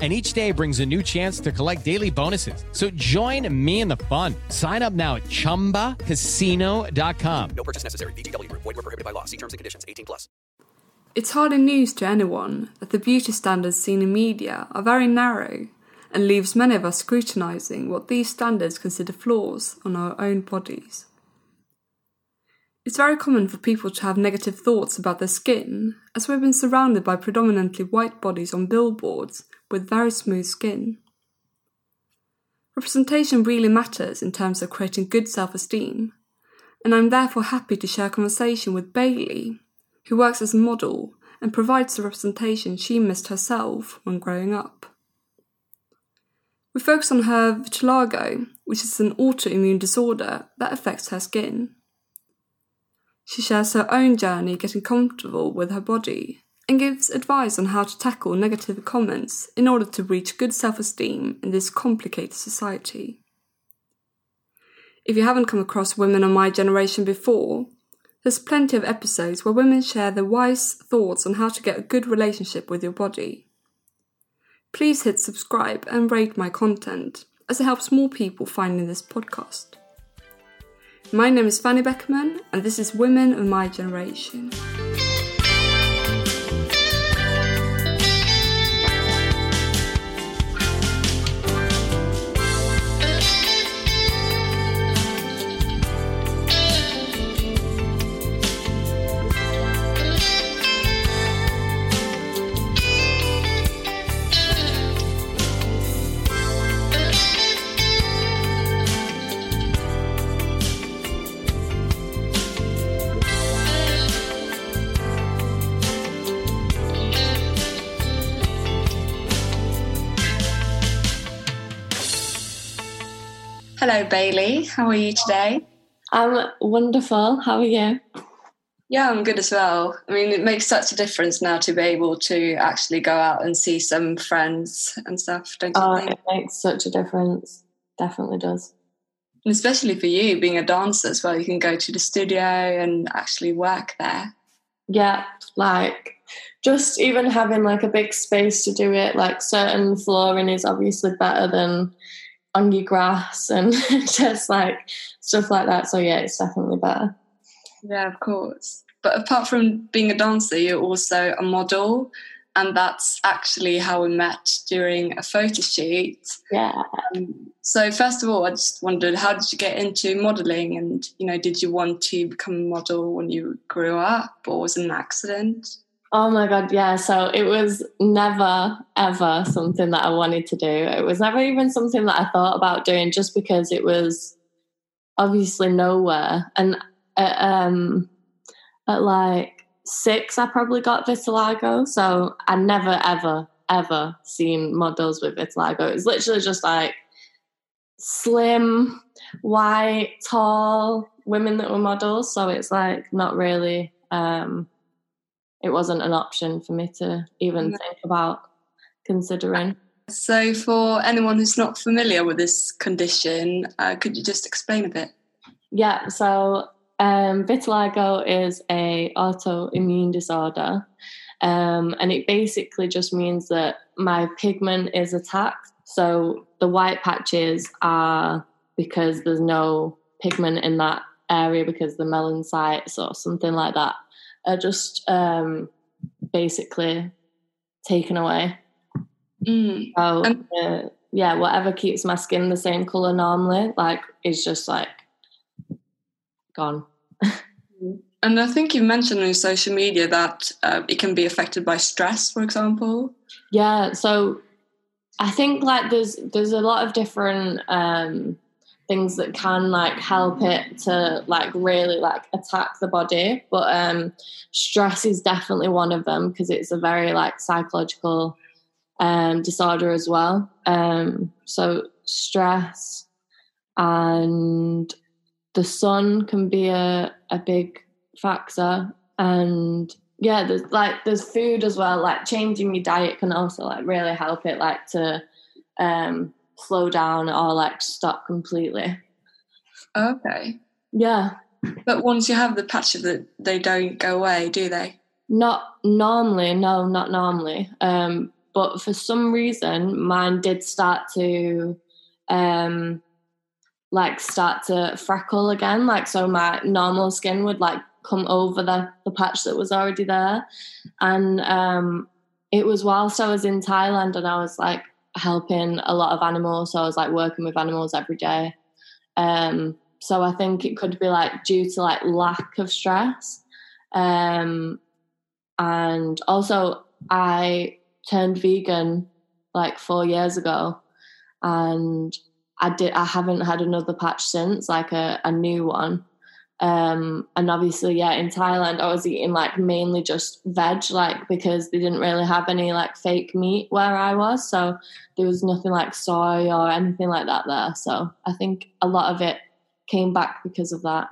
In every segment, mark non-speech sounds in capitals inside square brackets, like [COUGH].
And each day brings a new chance to collect daily bonuses. So join me in the fun. Sign up now at chumbacasino.com. No purchase necessary. VGW Group. Void were prohibited by law. See terms and conditions. 18 plus. It's hardly news to anyone that the beauty standards seen in media are very narrow and leaves many of us scrutinising what these standards consider flaws on our own bodies. It's very common for people to have negative thoughts about their skin, as we've been surrounded by predominantly white bodies on billboards with very smooth skin. Representation really matters in terms of creating good self esteem, and I'm therefore happy to share a conversation with Bailey, who works as a model and provides the representation she missed herself when growing up. We focus on her vitiligo, which is an autoimmune disorder that affects her skin. She shares her own journey getting comfortable with her body and gives advice on how to tackle negative comments in order to reach good self esteem in this complicated society. If you haven't come across women of my generation before, there's plenty of episodes where women share their wise thoughts on how to get a good relationship with your body. Please hit subscribe and rate my content, as it helps more people finding this podcast. My name is Fanny Beckerman, and this is Women of My Generation. Hello, Bailey. How are you today? I'm wonderful. How are you? Yeah, I'm good as well. I mean, it makes such a difference now to be able to actually go out and see some friends and stuff, don't you Oh, think? it makes such a difference. Definitely does. And especially for you, being a dancer as well, you can go to the studio and actually work there. Yeah, like just even having like a big space to do it, like certain flooring is obviously better than on your grass and [LAUGHS] just like stuff like that. So yeah, it's definitely better. Yeah, of course. But apart from being a dancer, you're also a model. And that's actually how we met during a photo shoot. Yeah. Um, so first of all, I just wondered, how did you get into modelling? And you know, did you want to become a model when you grew up, or was it an accident? Oh my god, yeah. So it was never ever something that I wanted to do. It was never even something that I thought about doing just because it was obviously nowhere. And at, um at like six I probably got vitiligo. So I never ever ever seen models with vitiligo. It was literally just like slim, white, tall women that were models. So it's like not really um it wasn't an option for me to even No. think about considering. So for anyone who's not familiar with this condition, uh, could you just explain a bit? Yeah, so um, vitiligo is a autoimmune disorder, um, and it basically just means that my pigment is attacked. So the white patches are because there's no pigment in that area because the melanocytes or something like that are just um, basically taken away. Mm. So uh, yeah, whatever keeps my skin the same color normally, like is just like gone. [LAUGHS] And I think you mentioned on social media that uh, it can be affected by stress, for example. Yeah, so I think like there's there's a lot of different um things that can like help it to like really like attack the body, but um stress is definitely one of them because it's a very like psychological um disorder as well. Um so stress and the sun can be a, a big factor and yeah, there's like there's food as well. Like changing your diet can also like really help it, like to um, slow down or like stop completely. Okay. Yeah, But once you have the patch of it, they don't go away, do they? not normally. No, not normally. Um, but for some reason, mine did start to um, like start to freckle again. Like so, my normal skin would like come over the the patch that was already there, and um, it was whilst I was in Thailand and I was like helping a lot of animals. So I was like working with animals every day. Um, so I think it could be like due to like lack of stress. Um, and also I turned vegan like four years ago and I did I haven't had another patch since, like a, a new one. Um, and obviously, yeah, in Thailand, I was eating like mainly just veg, like because they didn't really have any like fake meat where I was. So there was nothing like soy or anything like that there. So I think a lot of it came back because of that.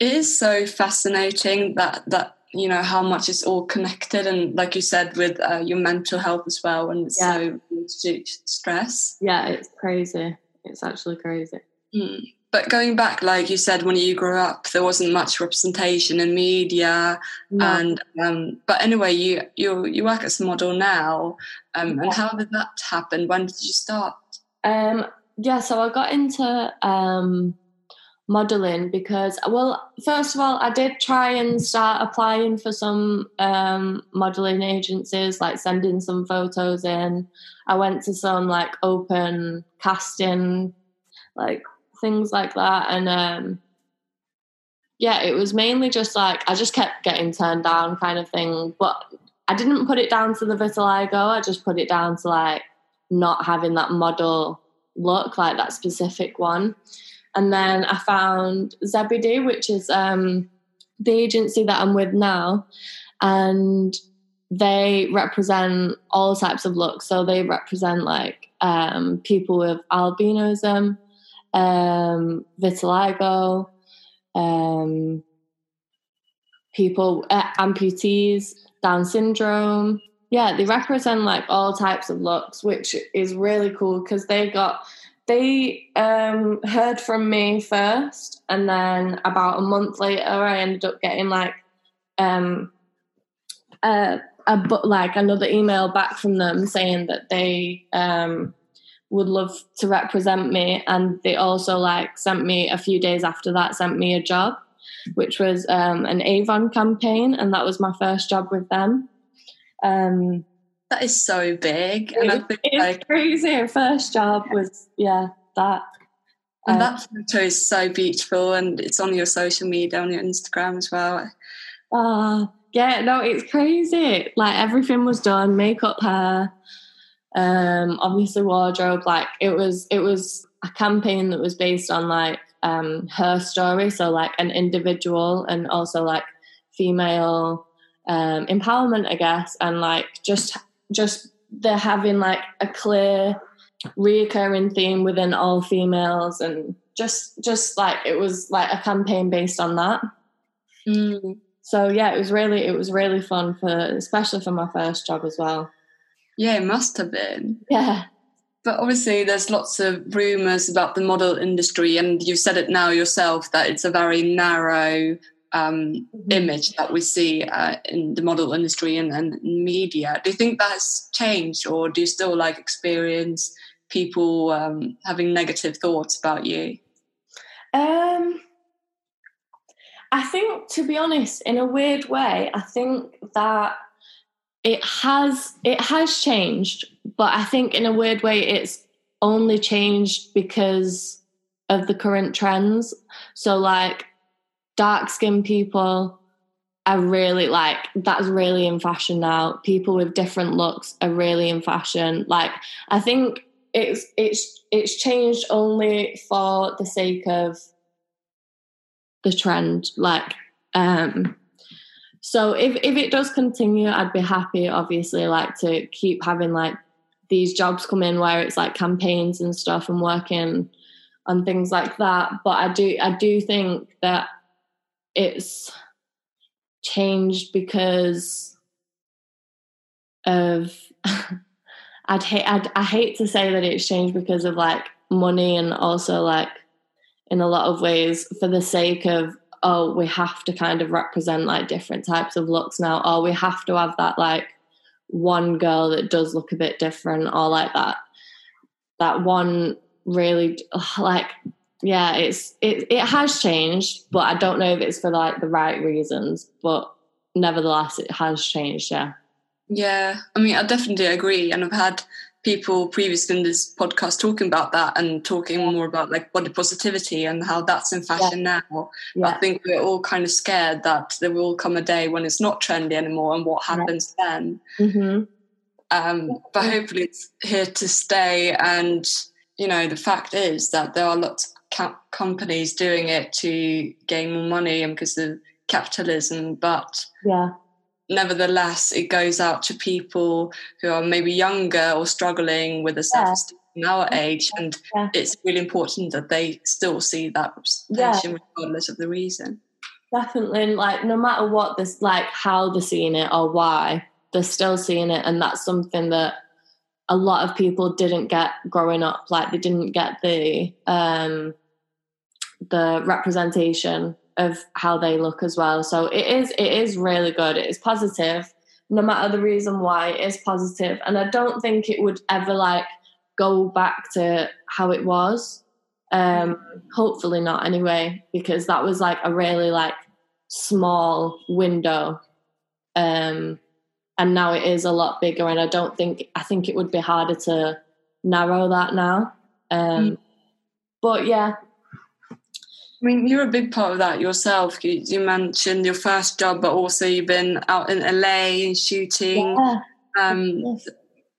It is so fascinating that that you know how much it's all connected, and like you said, with uh, your mental health as well, and it's Yeah. so stress. Yeah, it's crazy. It's actually crazy. Mm. But going back, like you said, when you grew up, there wasn't much representation in media, No. and um, but anyway, you you you work as a model now, um, and how did that happen? When did you start? Um, yeah, so I got into um, modeling because, well, first of all, I did try and start applying for some um, modeling agencies, like sending some photos in. I went to some like open casting, like things like that, and um, yeah, it was mainly just like I just kept getting turned down, kind of thing. But I didn't put it down to the vitiligo. I just put it down to like not having that model look, like that specific one. And then I found Zebedee, which is um, the agency that I'm with now, and they represent all types of looks. So they represent like um, people with albinism, um, vitiligo, um, people, uh, amputees, Down syndrome. Yeah, they represent like all types of looks, which is really cool because they got they um, heard from me first, and then about a month later, I ended up getting like um, a, a like another email back from them saying that they um, would love to represent me, and they also like sent me a few days after that sent me a job, which was um, an Avon campaign, and that was my first job with them. Um, That is so big, and I it- think it's like crazy. First job was yeah that. and Uh, that photo is so beautiful, and it's on your social media, on your Instagram as well. Ah, yeah, no, it's crazy. Like everything was done, makeup, hair, um, obviously wardrobe. Like it was, it was a campaign that was based on like um her story, so like an individual and also like female um empowerment, I guess, and like just just they're having like a clear reoccurring theme within all females and just just like it was like a campaign based on that Mm. so yeah it was really it was really fun for especially for my first job as well Yeah, it must have been. yeah But obviously, there's lots of rumors about the model industry, and you've said it now yourself that it's a very narrow um, image that we see uh, in the model industry and, and media. Do you think that's changed, or do you still like experience people um, having negative thoughts about you? um i think to be honest in a weird way i think that it has it has changed but i think in a weird way it's only changed because of the current trends. So like dark skinned people are really like that's really in fashion now. People with different looks are really in fashion. Like i think it's it's it's changed only for the sake of the trend. Like um so if if it does continue i'd be happy obviously like to keep having like these jobs come in where it's like campaigns and stuff and working on things like that. But i do i do think that it's changed because of [LAUGHS] I'd hate I'd, I hate to say that it's changed because of like money and also like in a lot of ways for the sake of oh we have to kind of represent like different types of looks now or we have to have that like one girl that does look a bit different or like that that one really like yeah it's it, it has changed but i don't know if it's for like the right reasons but nevertheless it has changed yeah. Yeah i mean i definitely agree and i've had people previously in this podcast talking about that and talking more about like body positivity and how that's in fashion yeah. now. Yeah. I think we're all kind of scared that there will come a day when it's not trendy anymore and what happens yeah. then. Mm-hmm. Um, but hopefully it's here to stay. And, you know, the fact is that there are lots of companies doing it to gain more money and because of capitalism. But yeah nevertheless, it goes out to people who are maybe younger or struggling with a self esteem in our age. And yeah. it's really important that they still see that representation yeah. regardless of the reason. Definitely. Like, no matter what this, like, how they're seeing it or why, they're still seeing it. And that's something that a lot of people didn't get growing up. Like, they didn't get the, um, the representation of how they look as well. So it is it is really good. It is positive, no matter the reason why. It is positive, and I don't think it would ever like go back to how it was. Um, hopefully not anyway, because that was like a really like small window. Um, and now it is a lot bigger and I don't think I think it would be harder to narrow that now. Um, mm. but yeah, I mean, you're a big part of that yourself. You, you, mentioned your first job, but also you've been out in LA and shooting. Yeah. Um, yes.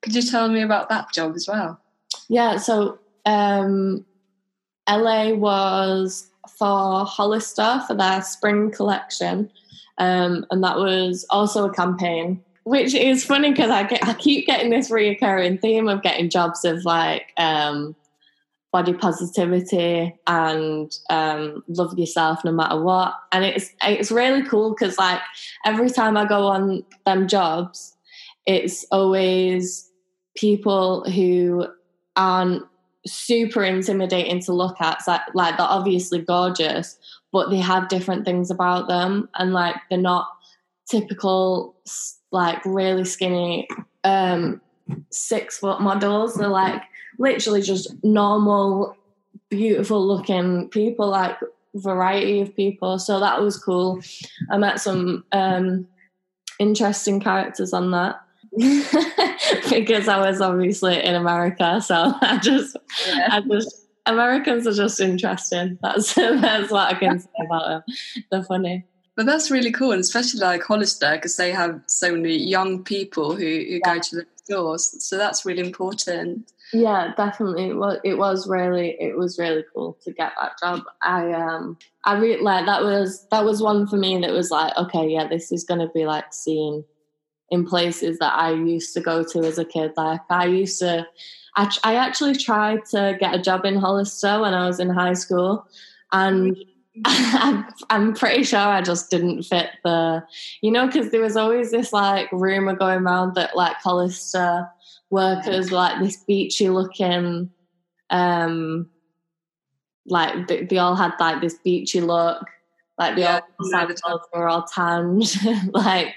Could you tell me about that job as well? Yeah, so um, LA was for Hollister for their spring collection, um, and that was also a campaign. Which is funny because I get I keep getting this reoccurring theme of getting jobs of like um, body positivity and um, love yourself no matter what. And it's it's really cool because like every time I go on them jobs, it's always people who aren't super intimidating to look at. So, like they're obviously gorgeous, but they have different things about them, and like they're not typical like really skinny um six foot models. They're like literally just normal, beautiful looking people, like variety of people. So that was cool. I met some um, interesting characters on that. [LAUGHS] because I was obviously in America, so [LAUGHS] I just, yeah. I just, Americans are just interesting. That's [LAUGHS] that's what I can say about them. They're funny. But that's really cool, and especially like Hollister, because they have so many young people who, who yeah. go to the stores. So that's really important. Yeah, definitely. Well, it was really, it was really cool to get that job. I, um, I really like that was that was one for me that was like, okay, yeah, this is going to be like seen in places that I used to go to as a kid. Like I used to, I, I actually tried to get a job in Hollister when I was in high school, and [LAUGHS] I'm pretty sure I just didn't fit the, you know, because there was always this like rumor going around that like Hollister workers like this beachy looking, um, like they, they all had like this beachy look, like they yeah, all were all tanned, [LAUGHS] like,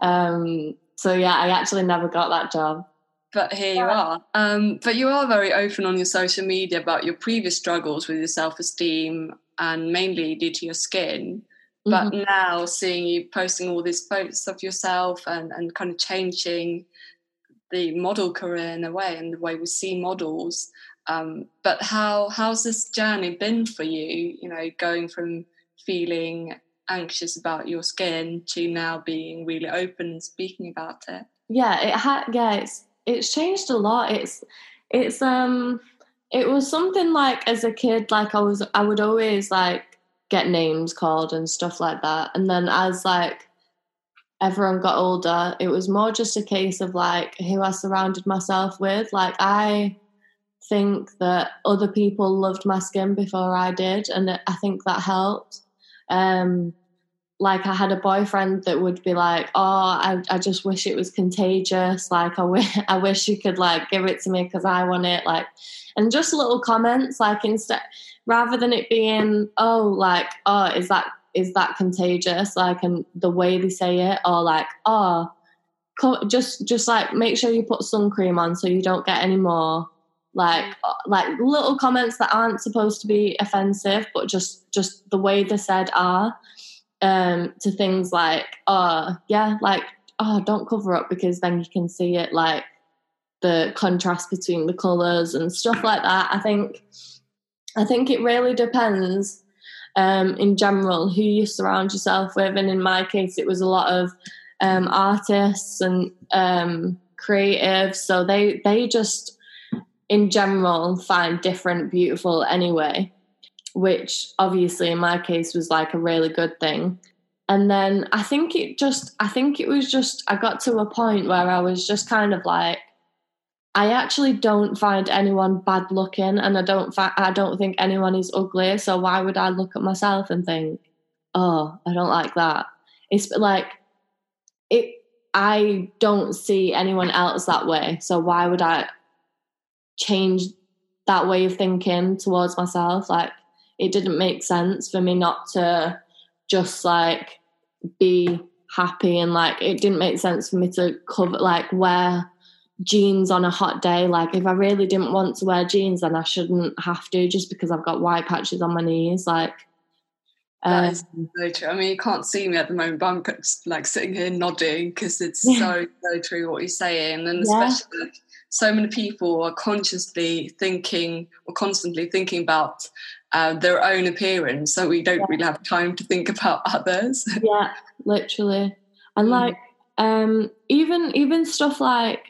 um, so yeah, I actually never got that job but here you are. Um, but you are very open on your social media about your previous struggles with your self esteem and mainly due to your skin. But mm-hmm. now seeing you posting all these photos of yourself and, and kind of changing the model career in a way and the way we see models. Um, but how how's this journey been for you? You know, going from feeling anxious about your skin to now being really open and speaking about it. Yeah, it had. Yeah, it's it's changed a lot. It's it's um it was something like as a kid, like I was I would always like get names called and stuff like that. And then as like everyone got older, it was more just a case of like who I surrounded myself with. Like I think that other people loved my skin before I did, and I think that helped. Um, like I had a boyfriend that would be like, "Oh, I, I just wish it was contagious. Like I wish [LAUGHS] I wish you could like give it to me because I want it." Like, and just little comments like instead rather than it being, "Oh, like oh, is that is that contagious?" Like, and the way they say it, or like, "Oh, just just like make sure you put sun cream on so you don't get any more." Like mm. uh, like little comments that aren't supposed to be offensive, but just just the way they're said are um, to things like, oh, yeah, like, oh, don't cover up because then you can see it, like the contrast between the colours and stuff like that. I think, I think it really depends um, in general who you surround yourself with. And in my case, it was a lot of um, artists and um, creatives. So they, they just, in general, find different beautiful anyway which obviously in my case was like a really good thing. And then I think it just, I think it was just, I got to a point where I was just kind of like, I actually don't find anyone bad looking, and I don't, fi- I don't think anyone is ugly. So why would I look at myself and think, oh, I don't like that? It's like, it. I don't see anyone else that way. So why would I change that way of thinking towards myself? Like, it didn't make sense for me not to just like be happy and like it didn't make sense for me to cover like wear jeans on a hot day like if i really didn't want to wear jeans then i shouldn't have to just because i've got white patches on my knees like that um, is so true. I mean, you can't see me at the moment, but I'm like sitting here nodding because it's yeah. so so true what you're saying, and yeah. especially like, so many people are consciously thinking or constantly thinking about uh, their own appearance, so we don't yeah. really have time to think about [LAUGHS] others. yeah, literally, and mm. like um, even even stuff like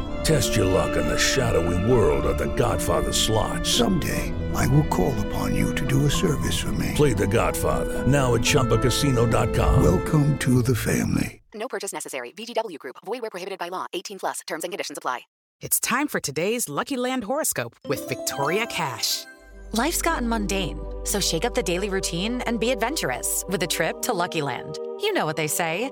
Test your luck in the shadowy world of the Godfather slot. Someday, I will call upon you to do a service for me. Play the Godfather, now at ChumbaCasino.com. Welcome to the family. No purchase necessary. VGW Group. Void where prohibited by law. 18 plus. Terms and conditions apply. It's time for today's Lucky Land horoscope with Victoria Cash. Life's gotten mundane, so shake up the daily routine and be adventurous with a trip to Lucky Land. You know what they say.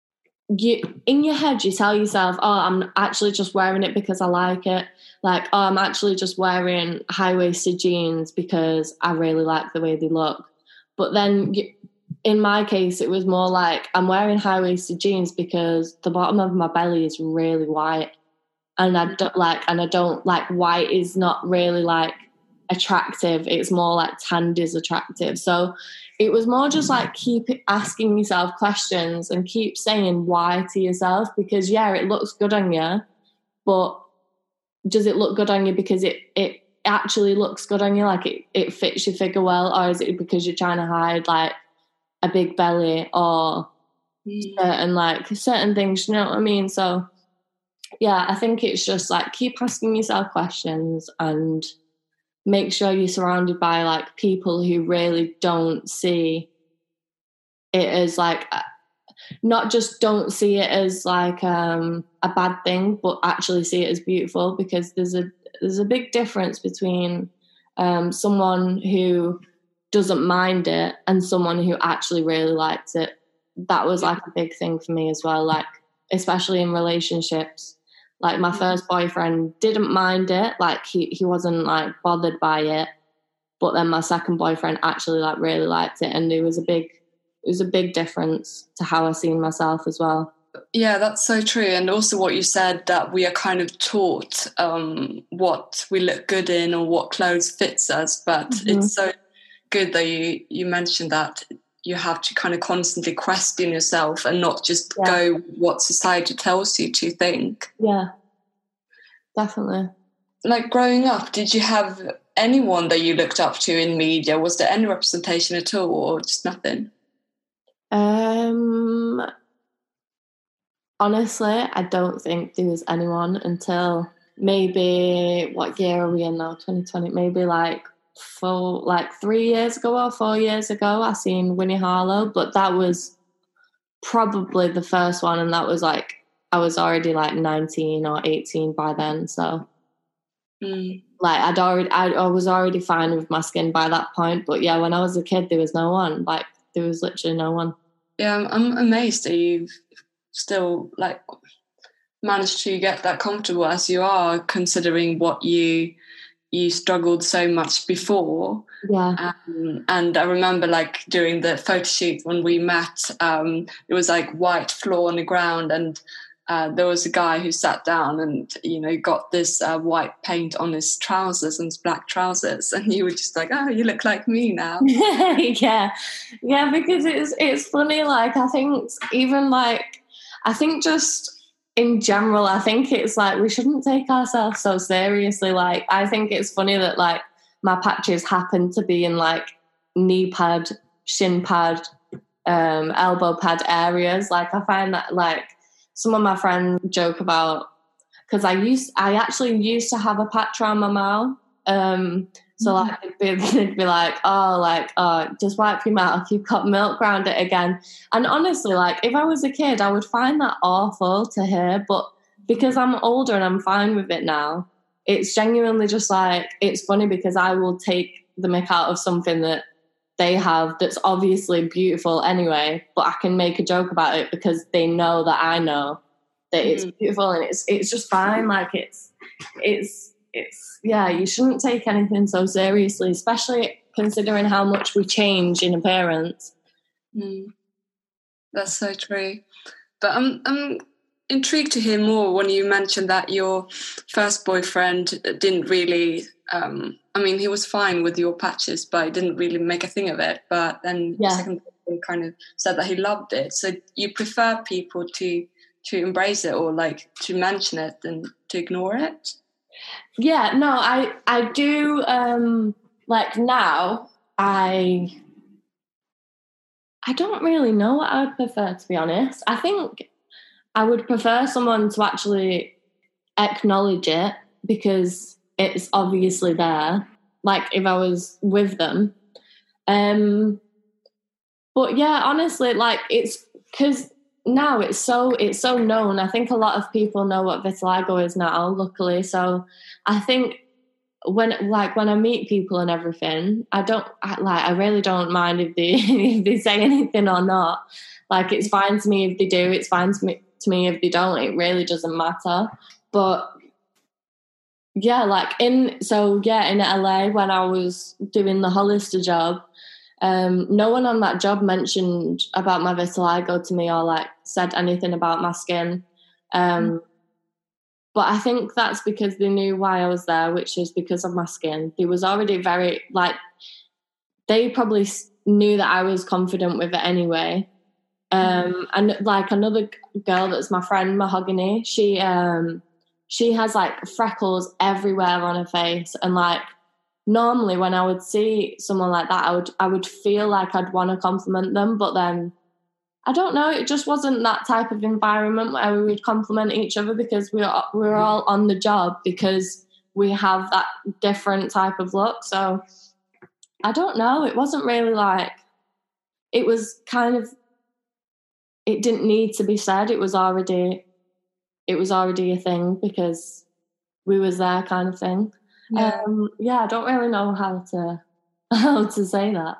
You, in your head, you tell yourself, oh, I'm actually just wearing it because I like it. Like, oh, I'm actually just wearing high-waisted jeans because I really like the way they look. But then you, in my case, it was more like I'm wearing high waisted jeans because the bottom of my belly is really white, and I don't like, and I don't like white is not really like attractive. It's more like tanned is attractive. So it was more just like keep asking yourself questions and keep saying why to yourself because yeah, it looks good on you, but does it look good on you because it it actually looks good on you, like it, it fits your figure well, or is it because you're trying to hide like a big belly or mm. certain like certain things, you know what I mean? So yeah, I think it's just like keep asking yourself questions and make sure you're surrounded by like people who really don't see it as like not just don't see it as like um, a bad thing, but actually see it as beautiful because there's a there's a big difference between um, someone who doesn't mind it and someone who actually really likes it. That was like a big thing for me as well, like especially in relationships. Like my first boyfriend didn't mind it, like he, he wasn't like bothered by it. But then my second boyfriend actually like really liked it and it was a big it was a big difference to how I seen myself as well. Yeah, that's so true. And also what you said that we are kind of taught um, what we look good in or what clothes fits us. But mm-hmm. it's so good that you, you mentioned that you have to kind of constantly question yourself and not just Yeah. go what society tells you to think. Yeah, definitely. Like growing up, did you have anyone that you looked up to in media? Was there any representation at all, or just nothing? Um, honestly, I don't think there was anyone until maybe what year are we in now? Twenty twenty. Maybe like four, like three years ago or four years ago. I seen Winnie Harlow, but that was probably the first one, and that was like I was already like nineteen or eighteen by then. So Mm. like I'd already I, I was already fine with my skin by that point. But yeah, when I was a kid, there was no one. Like there was literally no one. Yeah, I'm, I'm amazed that you've still like managed to get that comfortable as you are, considering what you you struggled so much before. Yeah. Um, and I remember like during the photo shoot when we met, um, it was like white floor on the ground, and uh, there was a guy who sat down and you know got this uh, white paint on his trousers and his black trousers, [LAUGHS] and you were just like, oh, you look like me now. [LAUGHS] yeah, yeah, because it's it's funny. Like I think even like I think just in general, I think it's like we shouldn't take ourselves so seriously. Like I think it's funny that like my patches happen to be in like knee pad, shin pad, um, elbow pad areas. Like I find that like some of my friends joke about because I used I actually used to have a patch around my mouth. Um, so like [LAUGHS] they'd be, [LAUGHS] they'd be like, oh, like, oh, just wipe your mouth. You've got milk around it again. And honestly, like, if I was a kid, I would find that awful to hear. But because I'm older and I'm fine with it now, it's genuinely just like it's funny because I will take the mick out of something that they have that's obviously beautiful anyway, but I can make a joke about it because they know that I know that it's Mhm. beautiful and it's it's just fine. Like it's it's it's yeah, you shouldn't take anything so seriously, especially considering how much we change in appearance. Mm. That's so true. But I'm I'm intrigued to hear more when you mentioned that your first boyfriend didn't really. Um, I mean, he was fine with your patches, but he didn't really make a thing of it. But then Yeah. second boyfriend kind of said that he loved it. So you prefer people to to embrace it or like to mention it than to ignore it. Yeah, no, I I do um like now I I don't really know what I would prefer to be honest. I think I would prefer someone to actually acknowledge it because it's obviously there. Like if I was with them. Um but yeah, honestly, like it's because now it's so it's so known. I think a lot of people know what vitiligo is now, luckily. So I think when like when I meet people and everything, I don't I, like I really don't mind if they [LAUGHS] if they say anything or not. Like it's fine to me if they do. It's fine to me to me if they don't. It really doesn't matter. But yeah, like in so yeah in LA when I was doing the Hollister job, um, no one on that job mentioned about my vitiligo to me or like said anything about my skin. Um, But I think that's because they knew why I was there, which is because of my skin. They was already very like they probably knew that I was confident with it anyway. Um, and like another girl that's my friend Mahogany, she um, she has like freckles everywhere on her face, and like normally when I would see someone like that, I would I would feel like I'd want to compliment them, but then I don't know. It just wasn't that type of environment where we would compliment each other because we are we're all on the job because we have that different type of look. So I don't know. It wasn't really like it was kind of it didn't need to be said. It was already it was already a thing because we was there kind of thing. Yeah. Um, yeah, I don't really know how to [LAUGHS] how to say that.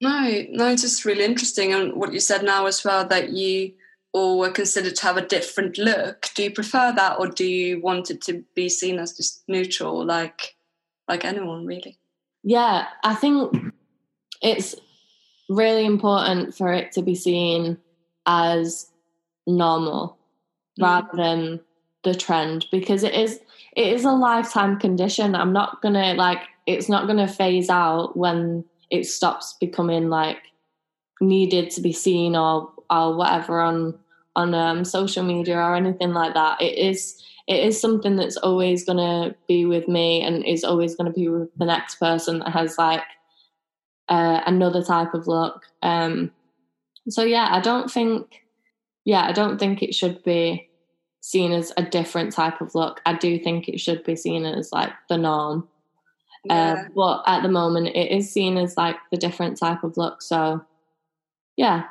No, no, it's just really interesting. And what you said now as well that you all were considered to have a different look. Do you prefer that, or do you want it to be seen as just neutral, like like anyone really? Yeah, I think it's really important for it to be seen as normal rather than the trend because it is it is a lifetime condition. I'm not gonna like it's not gonna phase out when it stops becoming like needed to be seen or or whatever on on um, social media or anything like that. It is it is something that's always to be with me and is always to be with the next person that has like uh, another type of look. Um, so yeah, I don't think yeah, I don't think it should be seen as a different type of look. I do think it should be seen as like the norm. Uh, yeah. Uh, but at the moment, it is seen as like the different type of look. So, yeah.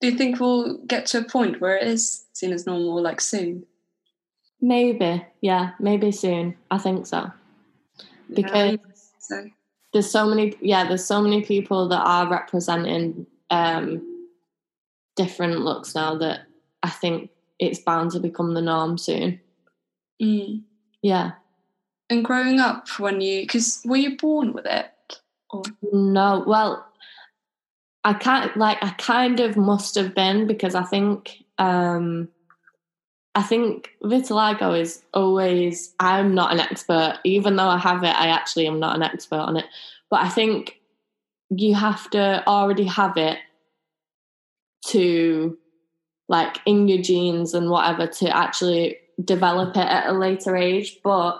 Do you think we'll get to a point where it is seen as normal, like soon? Maybe, yeah, maybe soon. I think so. Because yeah, so. there's so many, yeah, there's so many people that are representing um, different looks now that I think it's bound to become the norm soon. Mm. Yeah. And growing up, when you, because were you born with it? Or? No, well, I can't, like, I kind of must have been because I think, um, I think vitiligo is always, I'm not an expert, even though I have it, I actually am not an expert on it. But I think you have to already have it to like in your genes and whatever to actually develop it at a later age. But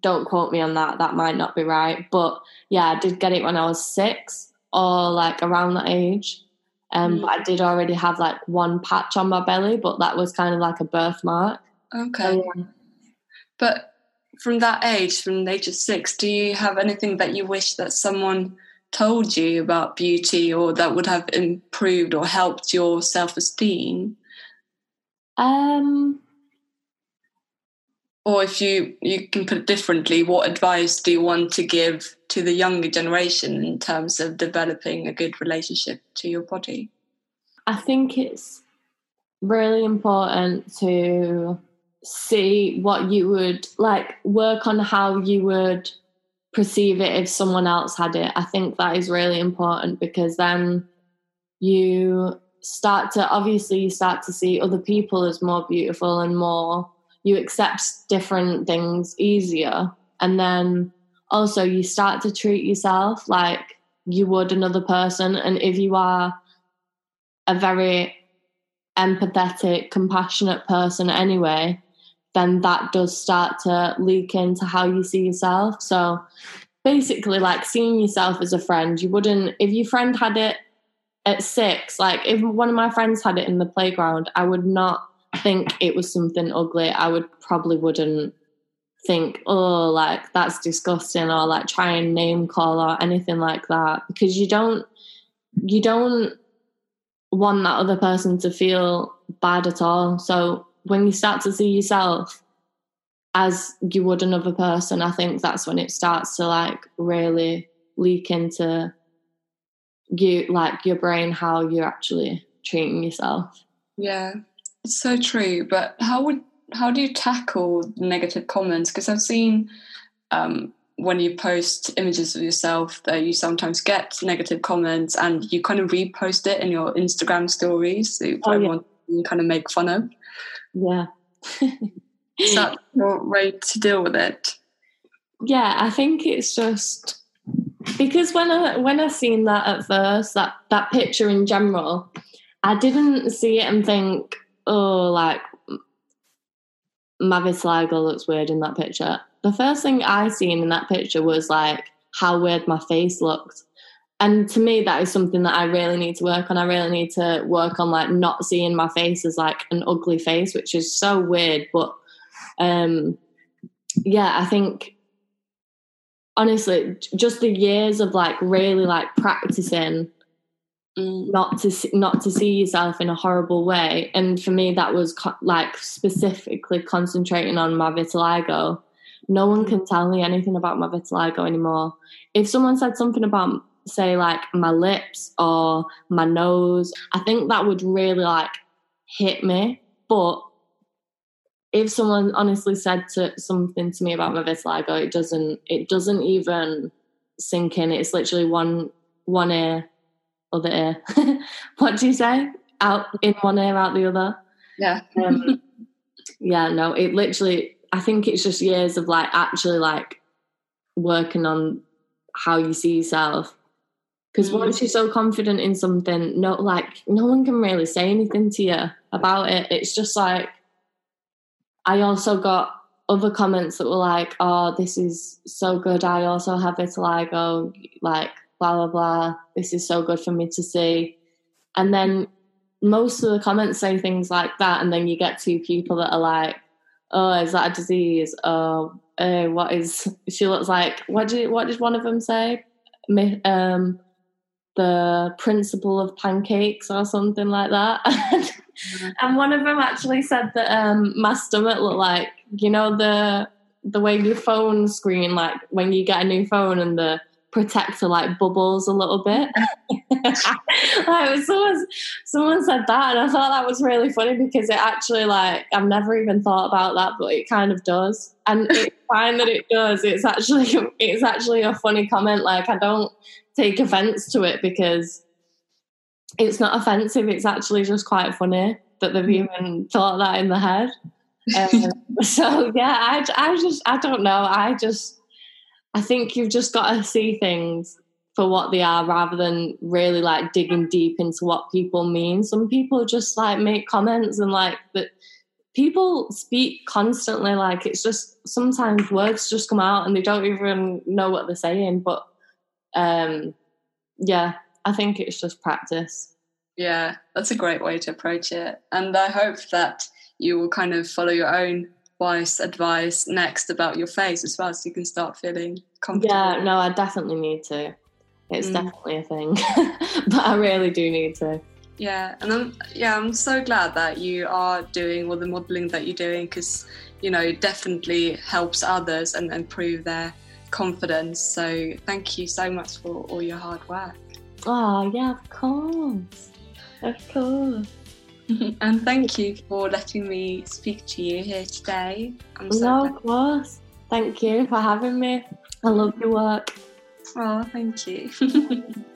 don't quote me on that. That might not be right. But yeah, I did get it when I was six or like around that age. Um, mm. But I did already have like one patch on my belly, but that was kind of like a birthmark. Okay. So, yeah. But from that age, from the age of six, do you have anything that you wish that someone told you about beauty or that would have improved or helped your self esteem? Um, or if you you can put it differently, what advice do you want to give to the younger generation in terms of developing a good relationship to your body? I think it's really important to see what you would like work on how you would perceive it if someone else had it. I think that is really important because then you start to obviously you start to see other people as more beautiful and more you accept different things easier and then also you start to treat yourself like you would another person and if you are a very empathetic compassionate person anyway then that does start to leak into how you see yourself. So basically, like seeing yourself as a friend, you wouldn't, if your friend had it at six, like if one of my friends had it in the playground, I would not think it was something ugly. I would probably wouldn't think, oh, like that's disgusting or like try and name call or anything like that because you don't, you don't want that other person to feel bad at all. So when you start to see yourself as you would another person, I think that's when it starts to like really leak into you, like your brain, how you're actually treating yourself. Yeah, it's so true. But how would how do you tackle negative comments? Because I've seen um, when you post images of yourself that you sometimes get negative comments and you kind of repost it in your Instagram stories so oh, everyone yeah. kind of make fun of. Yeah. Is that [LAUGHS] your way to deal with it? Yeah, I think it's just because when I when I seen that at first, that that picture in general, I didn't see it and think, oh, like my vitiligo looks weird in that picture. The first thing I seen in that picture was like how weird my face looked and to me that is something that i really need to work on i really need to work on like not seeing my face as like an ugly face which is so weird but um yeah i think honestly just the years of like really like practicing mm. not to see, not to see yourself in a horrible way and for me that was co- like specifically concentrating on my vitiligo no one mm. can tell me anything about my vitiligo anymore if someone said something about say like my lips or my nose, I think that would really like hit me. But if someone honestly said to something to me about my vitiligo, it doesn't it doesn't even sink in. It's literally one one ear, other ear. [LAUGHS] what do you say? Out in one ear, out the other. Yeah. Um, yeah, no, it literally I think it's just years of like actually like working on how you see yourself Because once you're so confident in something, no, like no one can really say anything to you about it. It's just like I also got other comments that were like, "Oh, this is so good. I also have vitiligo. Like, blah blah blah. This is so good for me to see." And then most of the comments say things like that, and then you get two people that are like, "Oh, is that a disease? Oh, uh, what is?" [LAUGHS] She looks like what did what did one of them say? Um, the principle of pancakes or something like that. [LAUGHS] and one of them actually said that um, my stomach looked like you know the the way your phone screen like when you get a new phone and the protector like bubbles a little bit. [LAUGHS] like someone someone said that and I thought that was really funny because it actually like I've never even thought about that, but it kind of does. And it's [LAUGHS] fine that it does. It's actually it's actually a funny comment. Like I don't take offense to it because it's not offensive. It's actually just quite funny that they've even thought that in the head. Um, [LAUGHS] so yeah, I, I just I don't know. I just I think you've just got to see things for what they are rather than really like digging deep into what people mean. Some people just like make comments and like that people speak constantly like it's just sometimes words just come out and they don't even know what they're saying but um yeah i think it's just practice Yeah, that's a great way to approach it. And I hope that you will kind of follow your own wise advice next about your face as well, so you can start feeling comfortable. yeah no i definitely need to it's Mm. definitely a thing [LAUGHS] but i really do need to Yeah, and I'm yeah, I'm so glad that you are doing all the modelling that you're doing because you know it definitely helps others and improve their confidence. So thank you so much for all your hard work. oh yeah of course of course [LAUGHS] and thank you for letting me speak to you here today. I'm so no of course thank you for having me i love your work Oh, thank you. [LAUGHS]